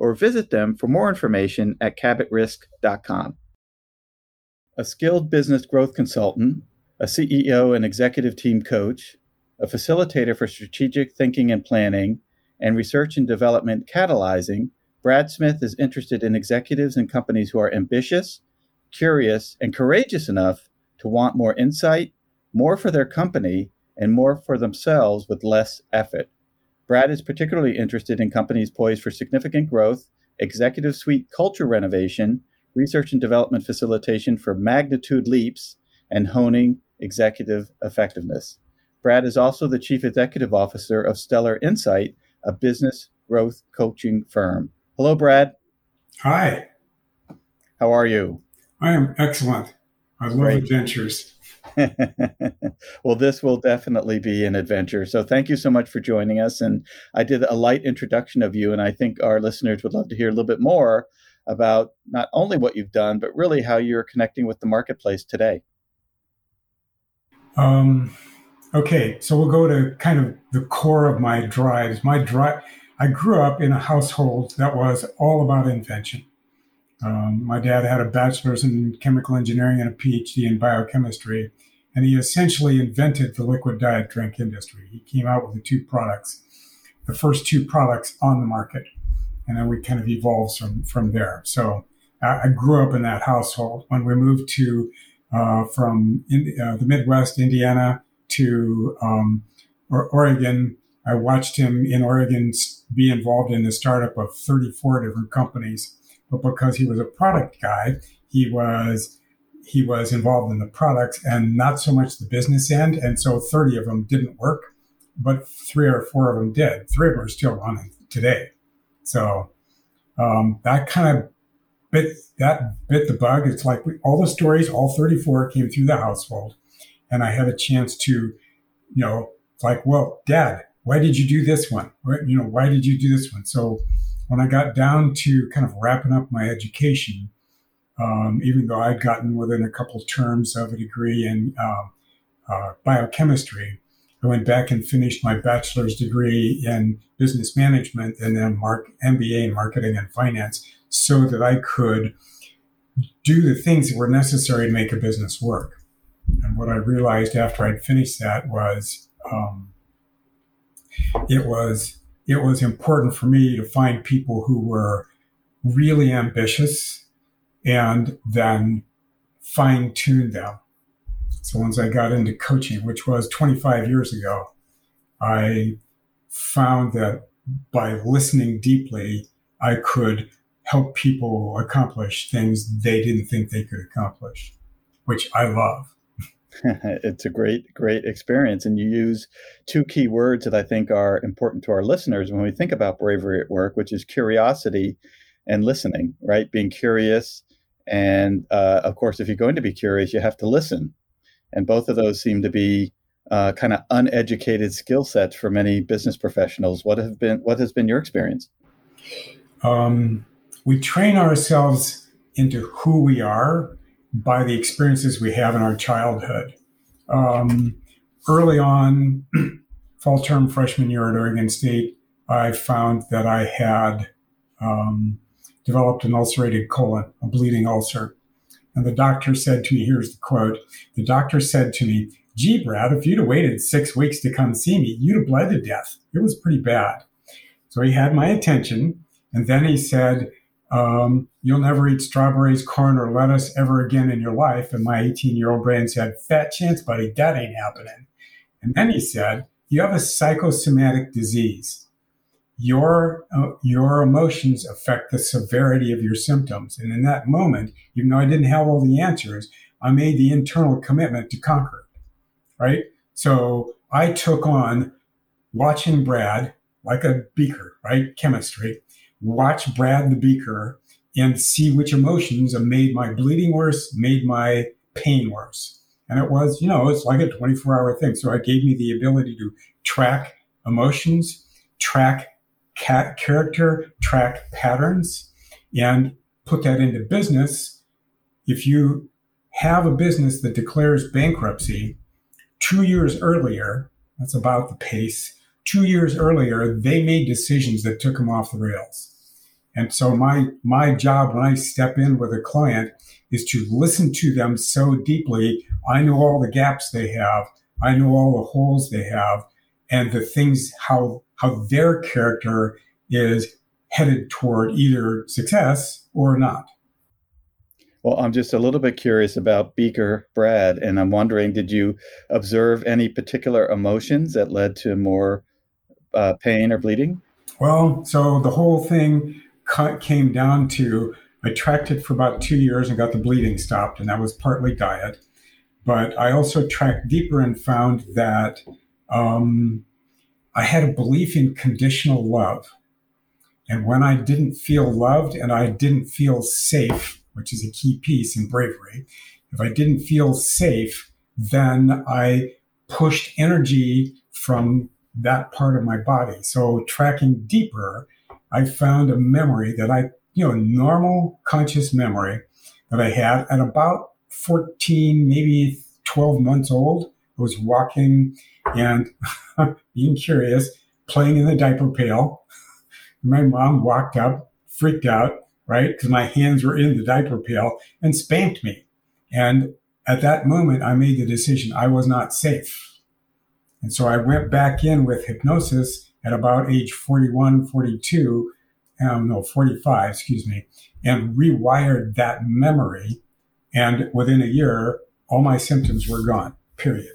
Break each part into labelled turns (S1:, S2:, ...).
S1: or visit them for more information at cabotrisk.com. A skilled business growth consultant, a CEO and executive team coach, a facilitator for strategic thinking and planning, and research and development catalyzing, Brad Smith is interested in executives and companies who are ambitious, curious, and courageous enough to want more insight, more for their company, and more for themselves with less effort. Brad is particularly interested in companies poised for significant growth, executive suite culture renovation, research and development facilitation for magnitude leaps, and honing executive effectiveness. Brad is also the chief executive officer of Stellar Insight, a business growth coaching firm. Hello, Brad.
S2: Hi.
S1: How are you?
S2: I am excellent. I love Great. adventures.
S1: well, this will definitely be an adventure. So, thank you so much for joining us. And I did a light introduction of you, and I think our listeners would love to hear a little bit more about not only what you've done, but really how you're connecting with the marketplace today.
S2: Um, okay, so we'll go to kind of the core of my drives. My drive, I grew up in a household that was all about invention. Um, my dad had a bachelor's in chemical engineering and a PhD in biochemistry, and he essentially invented the liquid diet drink industry. He came out with the two products, the first two products on the market, and then we kind of evolved from from there. So I, I grew up in that household. When we moved to uh, from in, uh, the Midwest, Indiana, to um, Oregon, I watched him in Oregon be involved in the startup of 34 different companies but because he was a product guy, he was he was involved in the products and not so much the business end. And so 30 of them didn't work, but three or four of them did. Three of them are still running today. So um, that kind of bit that bit the bug. It's like we, all the stories, all 34 came through the household, and I had a chance to, you know, like, well, Dad, why did you do this one? You know, why did you do this one? So when I got down to kind of wrapping up my education, um, even though I'd gotten within a couple terms of a degree in uh, uh, biochemistry, I went back and finished my bachelor's degree in business management and then mark, MBA in marketing and finance so that I could do the things that were necessary to make a business work. And what I realized after I'd finished that was um, it was it was important for me to find people who were really ambitious and then fine tune them. So once I got into coaching, which was 25 years ago, I found that by listening deeply, I could help people accomplish things they didn't think they could accomplish, which I love.
S1: it's a great, great experience. And you use two key words that I think are important to our listeners when we think about bravery at work, which is curiosity and listening, right? Being curious. And uh, of course, if you're going to be curious, you have to listen. And both of those seem to be uh, kind of uneducated skill sets for many business professionals. What have been what has been your experience?
S2: Um, we train ourselves into who we are by the experiences we have in our childhood. Um, early on, fall term freshman year at Oregon State, I found that I had um, developed an ulcerated colon, a bleeding ulcer. And the doctor said to me, here's the quote the doctor said to me, Gee, Brad, if you'd have waited six weeks to come see me, you'd have bled to death. It was pretty bad. So he had my attention. And then he said, um, You'll never eat strawberries, corn, or lettuce ever again in your life. And my 18 year old brain said, Fat chance, buddy, that ain't happening. And then he said, You have a psychosomatic disease. Your, uh, your emotions affect the severity of your symptoms. And in that moment, even though I didn't have all the answers, I made the internal commitment to conquer it. Right. So I took on watching Brad like a beaker, right? Chemistry. Watch Brad the beaker and see which emotions made my bleeding worse, made my pain worse. And it was, you know, it's like a 24 hour thing. So it gave me the ability to track emotions, track character, track patterns, and put that into business. If you have a business that declares bankruptcy two years earlier, that's about the pace. Two years earlier, they made decisions that took them off the rails. And so my my job when I step in with a client is to listen to them so deeply. I know all the gaps they have. I know all the holes they have and the things how how their character is headed toward either success or not.
S1: Well, I'm just a little bit curious about Beaker Brad, and I'm wondering did you observe any particular emotions that led to more uh, pain or bleeding?
S2: Well, so the whole thing came down to I tracked it for about two years and got the bleeding stopped, and that was partly diet. But I also tracked deeper and found that um, I had a belief in conditional love. And when I didn't feel loved and I didn't feel safe, which is a key piece in bravery, if I didn't feel safe, then I pushed energy from that part of my body. So tracking deeper, I found a memory that I, you know, normal conscious memory that I had at about 14, maybe 12 months old. I was walking and being curious, playing in the diaper pail. My mom walked up, freaked out, right? Because my hands were in the diaper pail and spanked me. And at that moment, I made the decision I was not safe. And so I went back in with hypnosis at about age 41, 42, um, no, 45, excuse me, and rewired that memory. And within a year, all my symptoms were gone, period.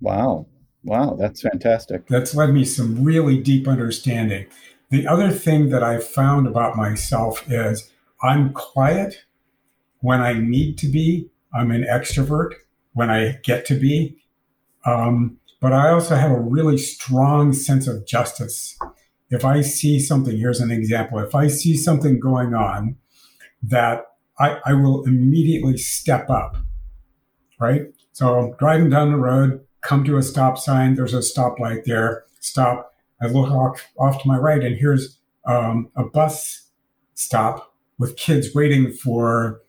S1: Wow. Wow. That's fantastic.
S2: That's led me some really deep understanding. The other thing that I found about myself is I'm quiet when I need to be. I'm an extrovert when I get to be. Um, but I also have a really strong sense of justice. If I see something, here's an example. If I see something going on that I, I will immediately step up, right? So driving down the road, come to a stop sign. There's a stoplight there. Stop. I look off, off to my right, and here's um, a bus stop with kids waiting for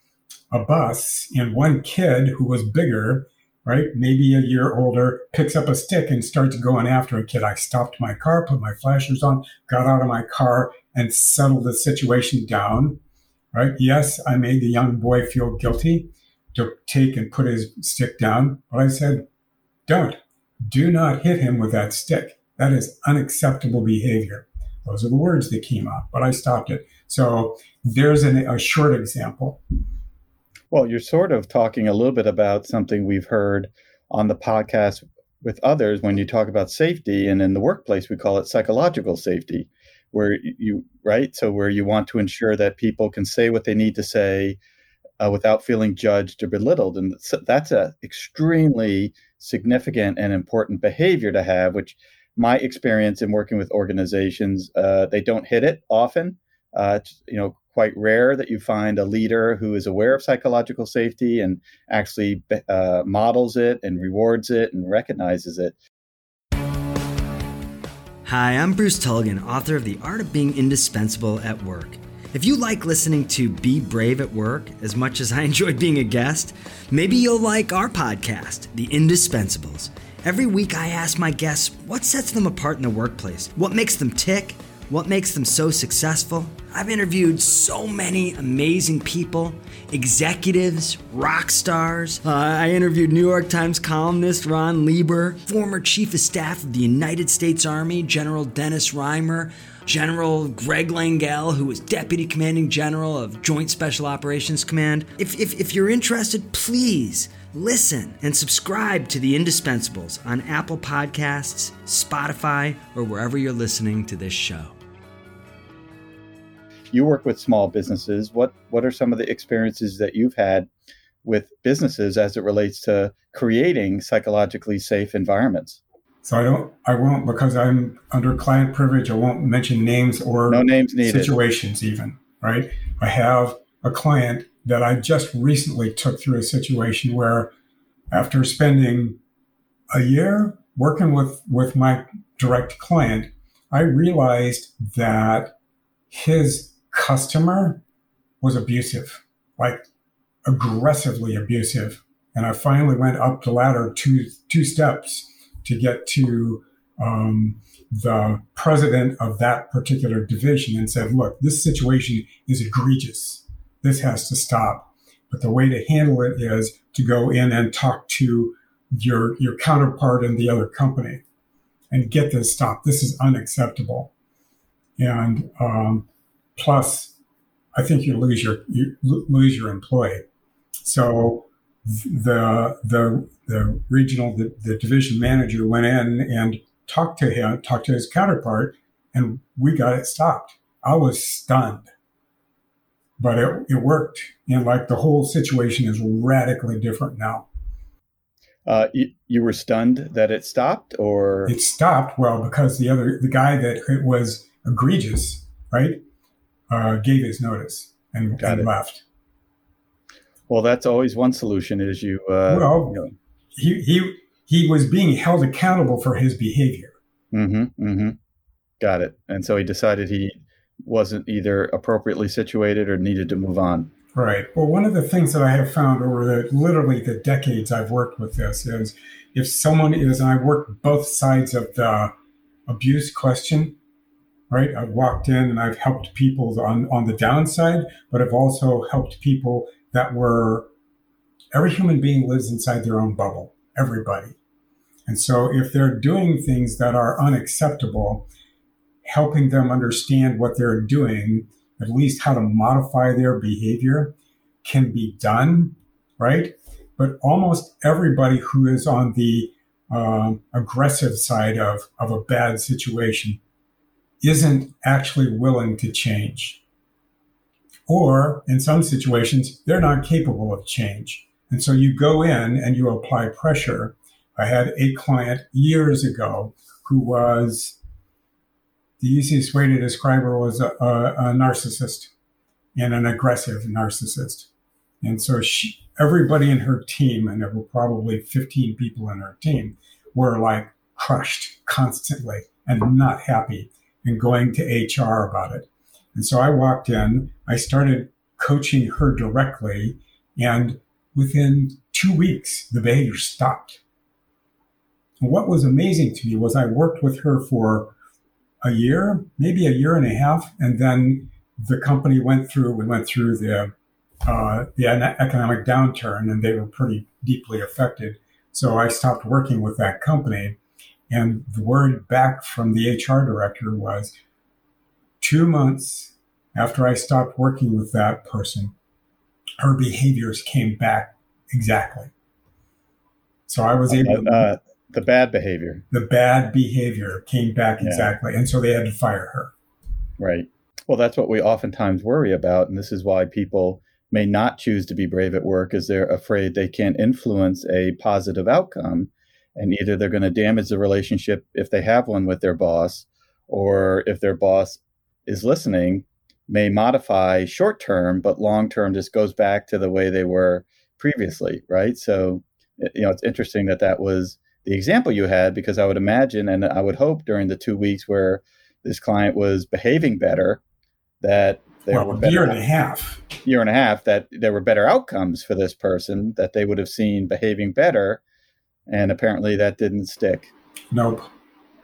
S2: a bus. And one kid who was bigger right? Maybe a year older, picks up a stick and starts going after a kid. I stopped my car, put my flashers on, got out of my car, and settled the situation down, right? Yes, I made the young boy feel guilty to take and put his stick down, but I said, don't, do not hit him with that stick. That is unacceptable behavior. Those are the words that came out, but I stopped it. So there's an, a short example.
S1: Well, you're sort of talking a little bit about something we've heard on the podcast with others when you talk about safety, and in the workplace, we call it psychological safety, where you, right? So, where you want to ensure that people can say what they need to say uh, without feeling judged or belittled. And that's a extremely significant and important behavior to have, which my experience in working with organizations, uh, they don't hit it often. Uh, you know, quite rare that you find a leader who is aware of psychological safety and actually uh, models it and rewards it and recognizes it.
S3: Hi, I'm Bruce Tulgan, author of The Art of Being Indispensable at Work. If you like listening to Be Brave at Work as much as I enjoy being a guest, maybe you'll like our podcast, The Indispensables Every week, I ask my guests what sets them apart in the workplace, what makes them tick, what makes them so successful. I've interviewed so many amazing people, executives, rock stars. Uh, I interviewed New York Times columnist Ron Lieber, former Chief of Staff of the United States Army, General Dennis Reimer, General Greg Langell, who was Deputy Commanding General of Joint Special Operations Command. If, if, if you're interested, please listen and subscribe to The Indispensables on Apple Podcasts, Spotify, or wherever you're listening to this show.
S1: You work with small businesses. What what are some of the experiences that you've had with businesses as it relates to creating psychologically safe environments?
S2: So I don't, I won't because I'm under client privilege. I won't mention names or
S1: no names needed.
S2: situations even. Right. I have a client that I just recently took through a situation where, after spending a year working with with my direct client, I realized that his customer was abusive, like aggressively abusive. And I finally went up the ladder two two steps to get to um, the president of that particular division and said, look, this situation is egregious. This has to stop. But the way to handle it is to go in and talk to your, your counterpart in the other company and get this stopped. This is unacceptable. And um, plus, I think you lose your you lose your employee. So the the the regional the, the division manager went in and talked to him, talked to his counterpart, and we got it stopped. I was stunned, but it, it worked. And like the whole situation is radically different now.
S1: Uh, you, you, were stunned that it stopped, or
S2: it stopped. Well, because the other the guy that it was egregious, right, uh, gave his notice and, and left.
S1: Well, that's always one solution. Is you uh,
S2: well, you know. he he he was being held accountable for his behavior.
S1: Mm-hmm. Mm-hmm. Got it. And so he decided he wasn't either appropriately situated or needed to move on.
S2: Right. Well, one of the things that I have found over the literally the decades I've worked with this is if someone is, and I work both sides of the abuse question, right? I've walked in and I've helped people on, on the downside, but I've also helped people that were every human being lives inside their own bubble, everybody. And so if they're doing things that are unacceptable, helping them understand what they're doing, at least how to modify their behavior can be done, right? But almost everybody who is on the uh, aggressive side of, of a bad situation isn't actually willing to change. Or in some situations, they're not capable of change. And so you go in and you apply pressure. I had a client years ago who was the easiest way to describe her was a, a, a narcissist and an aggressive narcissist. And so she, everybody in her team, and there were probably 15 people in her team, were like crushed constantly and not happy and going to HR about it. And so I walked in, I started coaching her directly, and within two weeks, the behavior stopped. And what was amazing to me was I worked with her for a year, maybe a year and a half, and then the company went through, we went through the, uh, the economic downturn and they were pretty deeply affected. So I stopped working with that company. And the word back from the HR director was, two months after I stopped working with that person, her behaviors came back exactly. So I was able
S1: uh, uh, the bad behavior.
S2: The bad behavior came back yeah. exactly. And so they had to fire her.
S1: Right. Well, that's what we oftentimes worry about. And this is why people may not choose to be brave at work is they're afraid they can't influence a positive outcome. And either they're going to damage the relationship if they have one with their boss, or if their boss is listening may modify short term, but long term just goes back to the way they were previously, right? So, you know, it's interesting that that was the example you had because I would imagine and I would hope during the two weeks where this client was behaving better that
S2: there well, were better, year and a half
S1: year and a half that there were better outcomes for this person that they would have seen behaving better and apparently that didn't stick.
S2: Nope.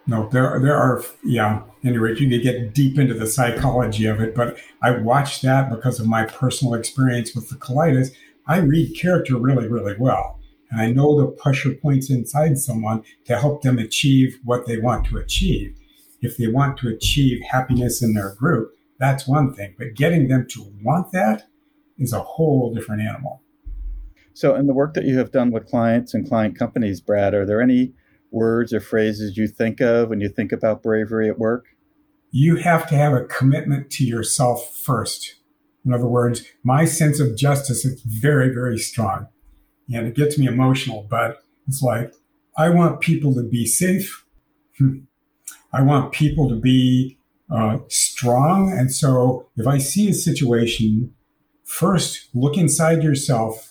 S2: Nope. There, there are, yeah. Anyway, you could get deep into the psychology of it, but I watched that because of my personal experience with the colitis. I read character really, really well. And I know the pressure points inside someone to help them achieve what they want to achieve. If they want to achieve happiness in their group, that's one thing. But getting them to want that is a whole different animal.
S1: So, in the work that you have done with clients and client companies, Brad, are there any words or phrases you think of when you think about bravery at work?
S2: You have to have a commitment to yourself first. In other words, my sense of justice is very, very strong. And it gets me emotional, but it's like, I want people to be safe. Hmm. I want people to be uh, strong. And so if I see a situation, first look inside yourself.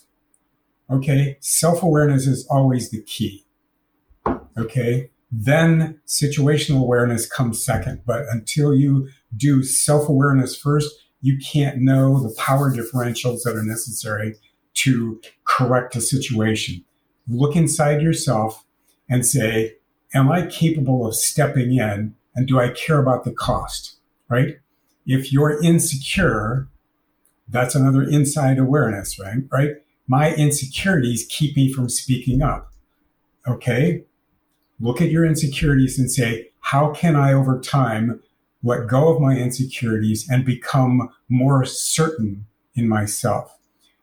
S2: Okay. Self awareness is always the key. Okay. Then situational awareness comes second. But until you do self awareness first, you can't know the power differentials that are necessary to correct a situation. Look inside yourself and say, Am I capable of stepping in and do I care about the cost? Right? If you're insecure, that's another inside awareness, right? Right? My insecurities keep me from speaking up. Okay. Look at your insecurities and say, how can I over time let go of my insecurities and become more certain in myself?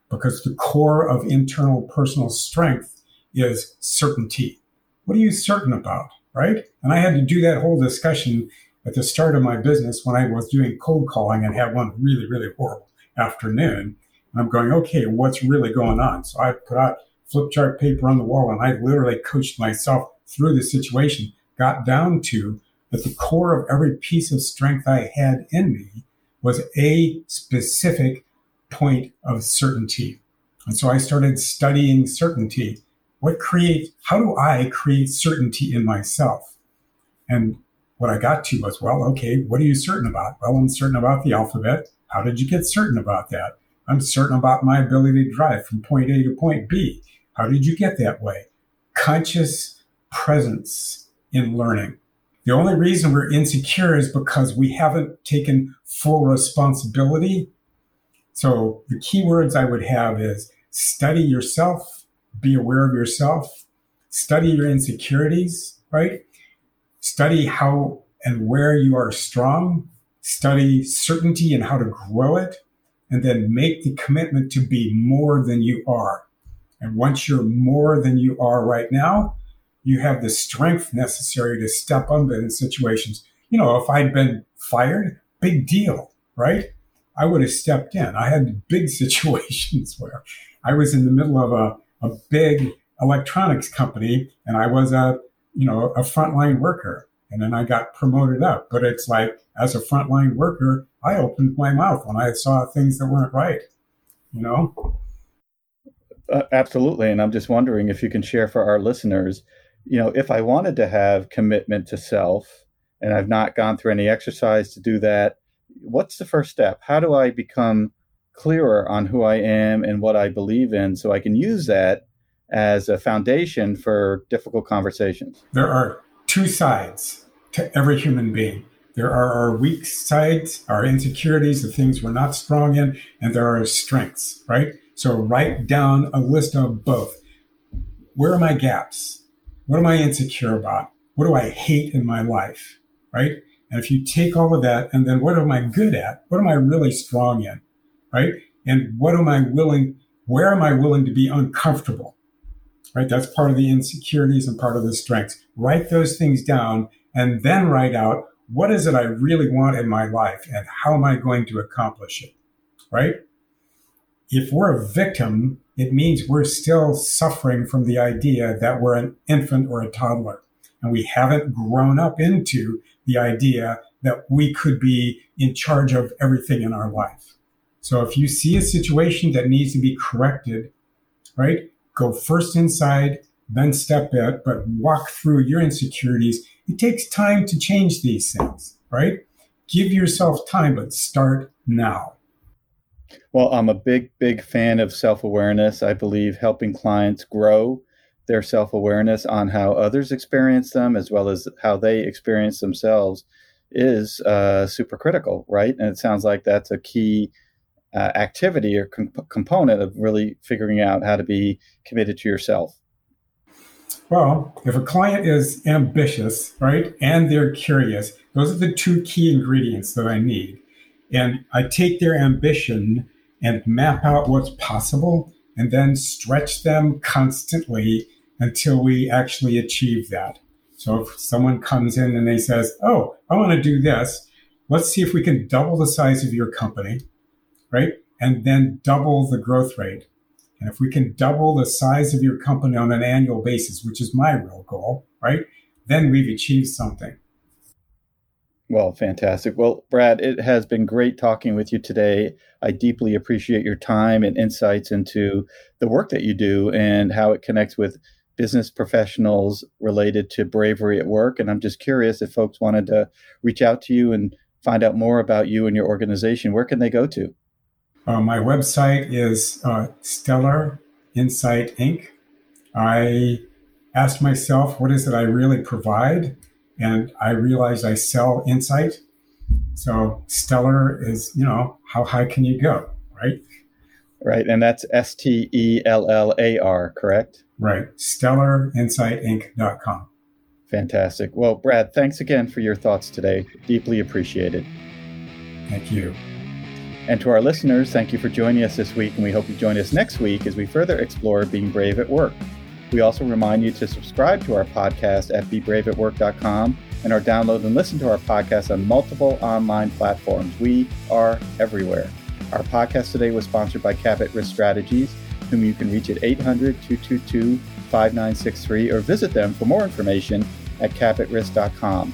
S2: Because the core of internal personal strength is certainty. What are you certain about? right? And I had to do that whole discussion at the start of my business when I was doing cold calling and had one really, really horrible afternoon. I'm going, okay, what's really going on? So I put out flip chart paper on the wall and I literally coached myself through the situation, got down to that the core of every piece of strength I had in me was a specific point of certainty. And so I started studying certainty what create, how do I create certainty in myself? And what I got to was, well, okay, what are you certain about? Well, I'm certain about the alphabet. How did you get certain about that? I'm certain about my ability to drive from point A to point B. How did you get that way? Conscious presence in learning. The only reason we're insecure is because we haven't taken full responsibility. So the key words I would have is study yourself, be aware of yourself, study your insecurities, right? Study how and where you are strong, study certainty and how to grow it, and then make the commitment to be more than you are. And once you're more than you are right now, you have the strength necessary to step up in situations. You know, if I'd been fired, big deal, right? I would have stepped in. I had big situations where I was in the middle of a a big electronics company and I was a, you know, a frontline worker. And then I got promoted up. But it's like, as a frontline worker, I opened my mouth when I saw things that weren't right, you know?
S1: Uh, absolutely. And I'm just wondering if you can share for our listeners, you know, if I wanted to have commitment to self and I've not gone through any exercise to do that, what's the first step? How do I become clearer on who I am and what I believe in so I can use that as a foundation for difficult conversations.
S2: There are two sides to every human being. There are our weak sides, our insecurities, the things we're not strong in, and there are our strengths, right? So write down a list of both. Where are my gaps? What am I insecure about? What do I hate in my life? Right? And if you take all of that and then what am I good at? What am I really strong in? right? And what am I willing, where am I willing to be uncomfortable? Right? That's part of the insecurities and part of the strengths. Write those things down and then write out what is it I really want in my life and how am I going to accomplish it? Right? If we're a victim, it means we're still suffering from the idea that we're an infant or a toddler and we haven't grown up into the idea that we could be in charge of everything in our life. So if you see a situation that needs to be corrected, right, go first inside, then step out, but walk through your insecurities. It takes time to change these things, right? Give yourself time, but start now.
S1: Well, I'm a big, big fan of self awareness. I believe helping clients grow their self awareness on how others experience them as well as how they experience themselves is uh, super critical, right? And it sounds like that's a key uh, activity or comp- component of really figuring out how to be committed to yourself.
S2: Well, if a client is ambitious, right, and they're curious, those are the two key ingredients that I need. And I take their ambition and map out what's possible and then stretch them constantly until we actually achieve that. So if someone comes in and they says, "Oh, I want to do this. Let's see if we can double the size of your company." Right? And then double the growth rate. And if we can double the size of your company on an annual basis, which is my real goal, right? Then we've achieved something.
S1: Well, fantastic. Well, Brad, it has been great talking with you today. I deeply appreciate your time and insights into the work that you do and how it connects with business professionals related to bravery at work. And I'm just curious if folks wanted to reach out to you and find out more about you and your organization, where can they go to?
S2: Uh, my website is uh, Stellar Insight Inc. I asked myself, what is it I really provide? And I realized I sell insight. So Stellar is, you know, how high can you go, right?
S1: Right. And that's S T E L L A R, correct?
S2: Right. StellarInsightInc.com.
S1: Fantastic. Well, Brad, thanks again for your thoughts today. Deeply appreciated.
S2: Thank you.
S1: And to our listeners, thank you for joining us this week, and we hope you join us next week as we further explore being brave at work. We also remind you to subscribe to our podcast at bebraveatwork.com and our download and listen to our podcast on multiple online platforms. We are everywhere. Our podcast today was sponsored by Cabot Risk Strategies whom you can reach at 800 222 5963 or visit them for more information at cabotrisk.com.